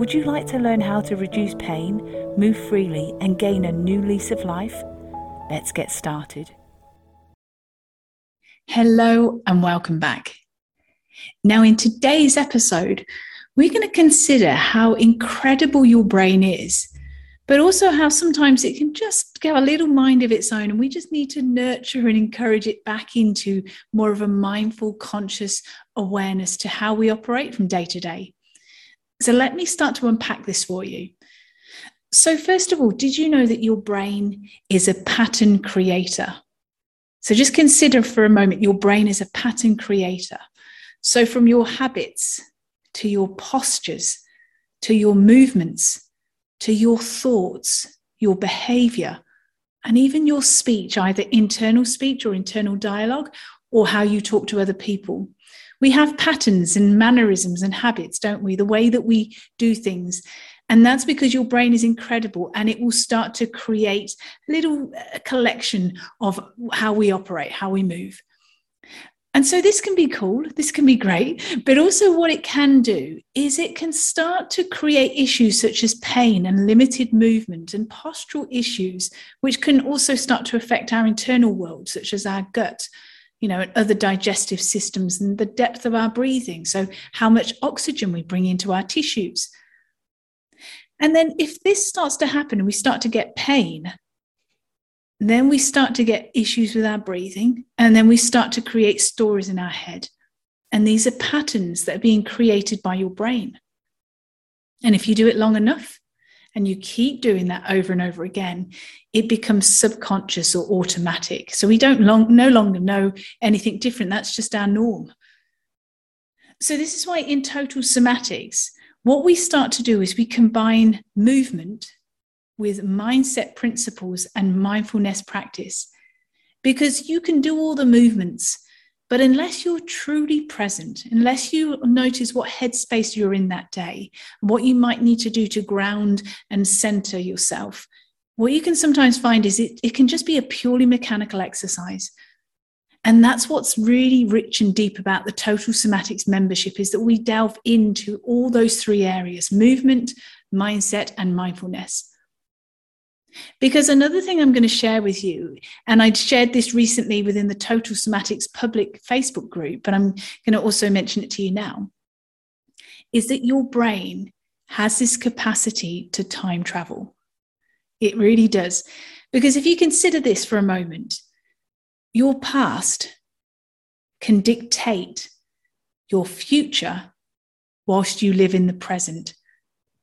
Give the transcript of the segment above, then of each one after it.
Would you like to learn how to reduce pain, move freely, and gain a new lease of life? Let's get started. Hello, and welcome back. Now, in today's episode, we're going to consider how incredible your brain is, but also how sometimes it can just get a little mind of its own, and we just need to nurture and encourage it back into more of a mindful, conscious awareness to how we operate from day to day. So let me start to unpack this for you. So, first of all, did you know that your brain is a pattern creator? So, just consider for a moment your brain is a pattern creator. So, from your habits to your postures to your movements to your thoughts, your behavior, and even your speech, either internal speech or internal dialogue, or how you talk to other people we have patterns and mannerisms and habits, don't we? The way that we do things. And that's because your brain is incredible and it will start to create a little uh, collection of how we operate, how we move. And so this can be cool, this can be great, but also what it can do is it can start to create issues such as pain and limited movement and postural issues, which can also start to affect our internal world, such as our gut, you know, and other digestive systems and the depth of our breathing. So, how much oxygen we bring into our tissues. And then, if this starts to happen and we start to get pain, then we start to get issues with our breathing. And then we start to create stories in our head. And these are patterns that are being created by your brain. And if you do it long enough, and you keep doing that over and over again, it becomes subconscious or automatic. So we don't long, no longer know anything different. That's just our norm. So this is why in total somatics, what we start to do is we combine movement with mindset principles and mindfulness practice. Because you can do all the movements but unless you're truly present, unless you notice what headspace you're in that day, what you might need to do to ground and center yourself, what you can sometimes find is it, it can just be a purely mechanical exercise. And that's what's really rich and deep about the Total Somatics membership is that we delve into all those three areas movement, mindset, and mindfulness. Because another thing I'm going to share with you, and I shared this recently within the Total Somatics public Facebook group, but I'm going to also mention it to you now, is that your brain has this capacity to time travel. It really does. Because if you consider this for a moment, your past can dictate your future whilst you live in the present.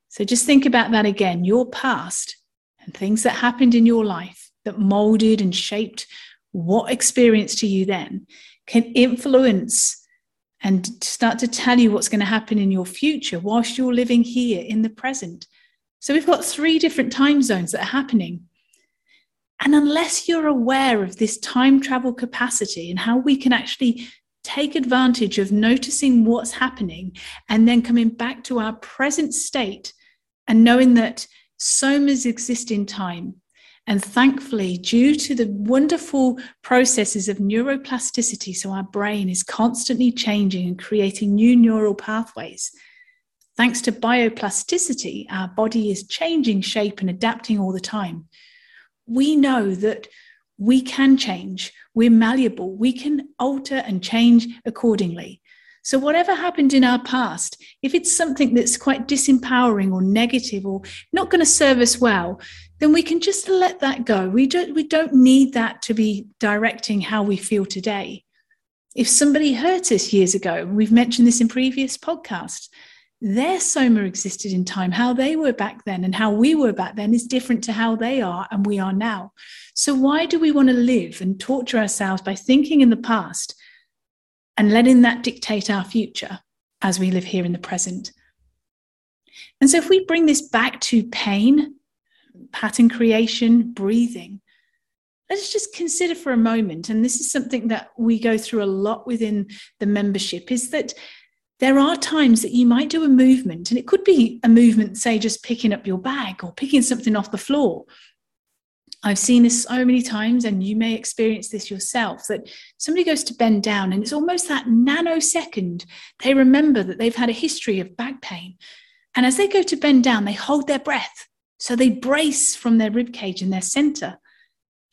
So just think about that again. Your past and things that happened in your life that molded and shaped what experience to you then can influence and start to tell you what's going to happen in your future whilst you're living here in the present. So we've got three different time zones that are happening. And unless you're aware of this time travel capacity and how we can actually take advantage of noticing what's happening and then coming back to our present state and knowing that somas exist in time. And thankfully, due to the wonderful processes of neuroplasticity, so our brain is constantly changing and creating new neural pathways. Thanks to bioplasticity, our body is changing shape and adapting all the time. We know that we can change, we're malleable, we can alter and change accordingly. So, whatever happened in our past, if it's something that's quite disempowering or negative or not going to serve us well, then we can just let that go. We don't, we don't need that to be directing how we feel today. If somebody hurt us years ago, we've mentioned this in previous podcasts, their soma existed in time. How they were back then and how we were back then is different to how they are and we are now. So, why do we want to live and torture ourselves by thinking in the past and letting that dictate our future as we live here in the present. And so, if we bring this back to pain, pattern creation, breathing, let's just consider for a moment, and this is something that we go through a lot within the membership, is that there are times that you might do a movement, and it could be a movement, say, just picking up your bag or picking something off the floor. I've seen this so many times, and you may experience this yourself that somebody goes to bend down, and it's almost that nanosecond they remember that they've had a history of back pain. And as they go to bend down, they hold their breath. So they brace from their rib cage in their center.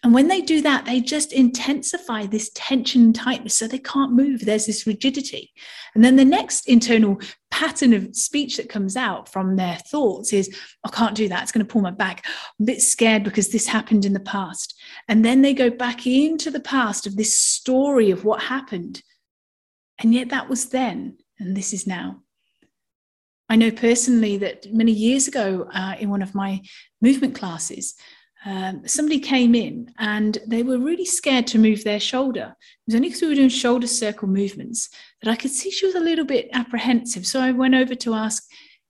And when they do that, they just intensify this tension and tightness so they can't move. There's this rigidity. And then the next internal pattern of speech that comes out from their thoughts is, I can't do that. It's going to pull my back. I'm a bit scared because this happened in the past. And then they go back into the past of this story of what happened. And yet that was then, and this is now. I know personally that many years ago uh, in one of my movement classes, um, somebody came in and they were really scared to move their shoulder. It was only because we were doing shoulder circle movements that I could see she was a little bit apprehensive. So I went over to ask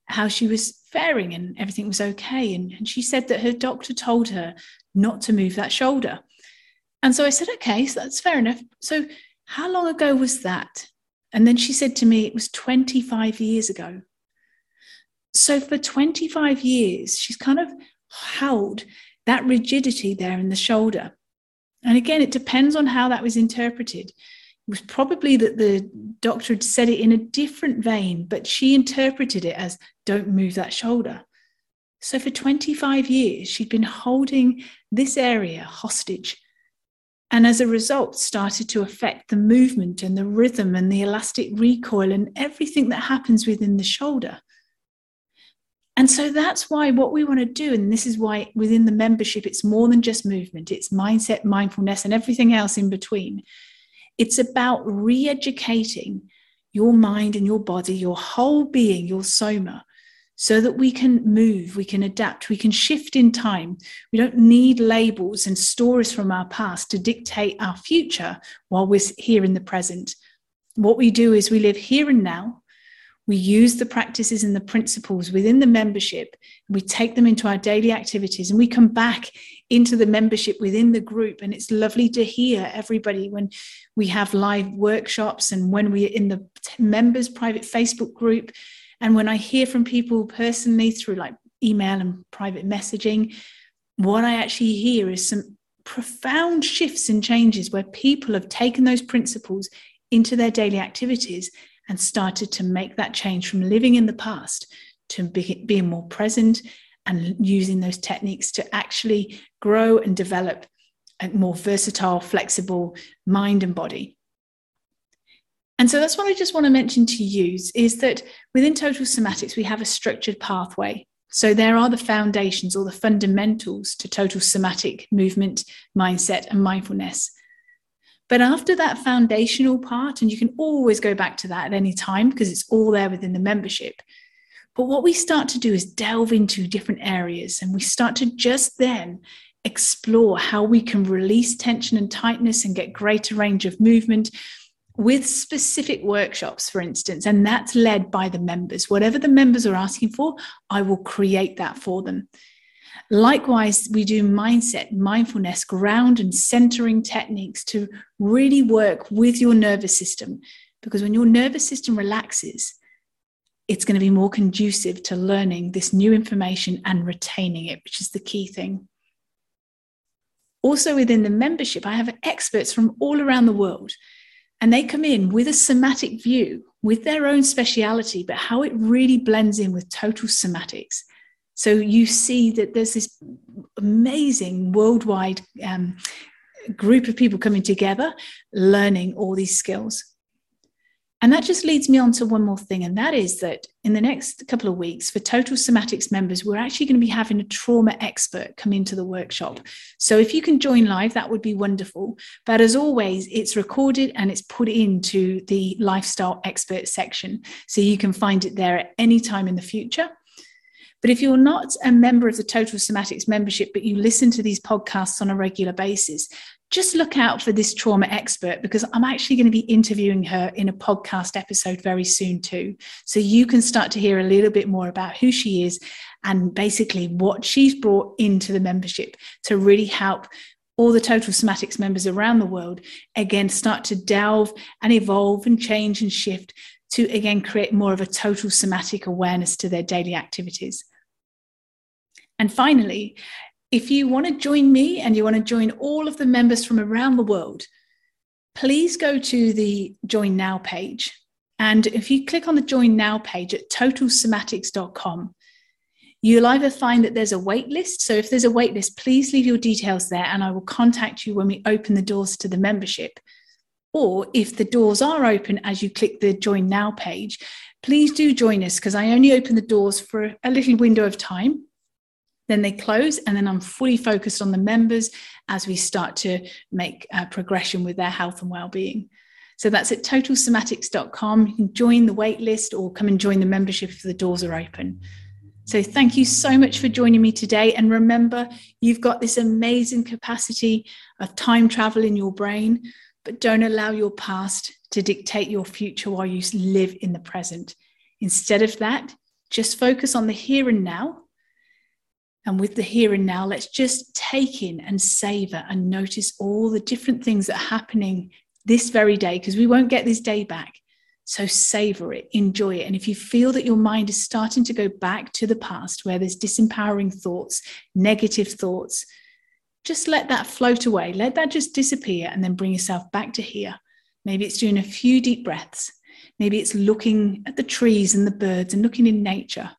how she was faring and everything was okay. And, and she said that her doctor told her not to move that shoulder. And so I said, okay, so that's fair enough. So how long ago was that? And then she said to me, it was 25 years ago. So for 25 years, she's kind of held that rigidity there in the shoulder. And again, it depends on how that was interpreted. It was probably that the doctor had said it in a different vein, but she interpreted it as don't move that shoulder. So for 25 years, she'd been holding this area hostage. And as a result, started to affect the movement and the rhythm and the elastic recoil and everything that happens within the shoulder. And so that's why what we want to do, and this is why within the membership, it's more than just movement, it's mindset, mindfulness, and everything else in between. It's about re educating your mind and your body, your whole being, your soma, so that we can move, we can adapt, we can shift in time. We don't need labels and stories from our past to dictate our future while we're here in the present. What we do is we live here and now we use the practices and the principles within the membership, we take them into our daily activities, and we come back into the membership within the group. And it's lovely to hear everybody when we have live workshops and when we're in the members' private Facebook group. And when I hear from people personally through like email and private messaging, what I actually hear is some profound shifts and changes where people have taken those principles into their daily activities and started to make that change from living in the past to be, being more present and using those techniques to actually grow and develop a more versatile, flexible mind and body. And so that's what I just want to mention to you is that within total somatics, we have a structured pathway. So there are the foundations or the fundamentals to total somatic movement, mindset, and mindfulness. But after that foundational part, and you can always go back to that at any time because it's all there within the membership. But what we start to do is delve into different areas and we start to just then explore how we can release tension and tightness and get greater range of movement with specific workshops, for instance, and that's led by the members. Whatever the members are asking for, I will create that for them. Likewise, we do mindset, mindfulness, ground and centering techniques to really work with your nervous system. Because when your nervous system relaxes, it's going to be more conducive to learning this new information and retaining it, which is the key thing. Also, within the membership, I have experts from all around the world, and they come in with a somatic view, with their own speciality, but how it really blends in with total somatics. So you see that there's this amazing worldwide um, group of people coming together, learning all these skills. And that just leads me on to one more thing, and that is that in the next couple of weeks, for Total Somatics members, we're actually going to be having a trauma expert come into the workshop. So if you can join live, that would be wonderful. But as always, it's recorded and it's put into the lifestyle expert section. So you can find it there at any time in the future. But if you're not a member of the Total Somatics membership, but you listen to these podcasts on a regular basis, just look out for this trauma expert because I'm actually going to be interviewing her in a podcast episode very soon, too. So you can start to hear a little bit more about who she is and basically what she's brought into the membership to really help all the Total Somatics members around the world again start to delve and evolve and change and shift to again create more of a total somatic awareness to their daily activities. And finally, if you want to join me and you want to join all of the members from around the world, please go to the Join Now page. And if you click on the Join Now page at totalsomatics.com, you'll either find that there's a wait list. So if there's a wait list, please leave your details there and I will contact you when we open the doors to the membership. Or if the doors are open as you click the Join Now page, please do join us because I only open the doors for a little window of time then they close, and then I'm fully focused on the members as we start to make a progression with their health and well-being. So that's at totalsomatics.com. You can join the waitlist or come and join the membership if the doors are open. So thank you so much for joining me today. And remember, you've got this amazing capacity of time travel in your brain, but don't allow your past to dictate your future while you live in the present. Instead of that, just focus on the here and now and with the here and now, let's just take in and savor and notice all the different things that are happening this very day, because we won't get this day back. So savor it, enjoy it. And if you feel that your mind is starting to go back to the past where there's disempowering thoughts, negative thoughts, just let that float away. Let that just disappear and then bring yourself back to here. Maybe it's doing a few deep breaths. Maybe it's looking at the trees and the birds and looking in nature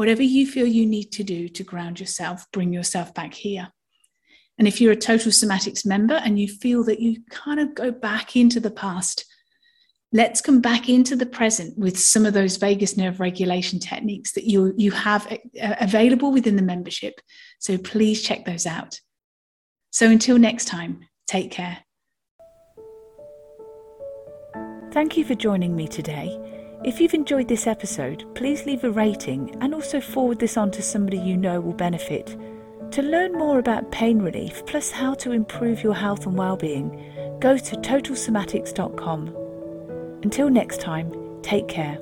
whatever you feel you need to do to ground yourself, bring yourself back here. And if you're a Total Somatics member and you feel that you kind of go back into the past, let's come back into the present with some of those vagus nerve regulation techniques that you, you have available within the membership. So please check those out. So until next time, take care. Thank you for joining me today. If you've enjoyed this episode, please leave a rating and also forward this on to somebody you know will benefit. To learn more about pain relief plus how to improve your health and well-being, go to totalsomatics.com. Until next time, take care.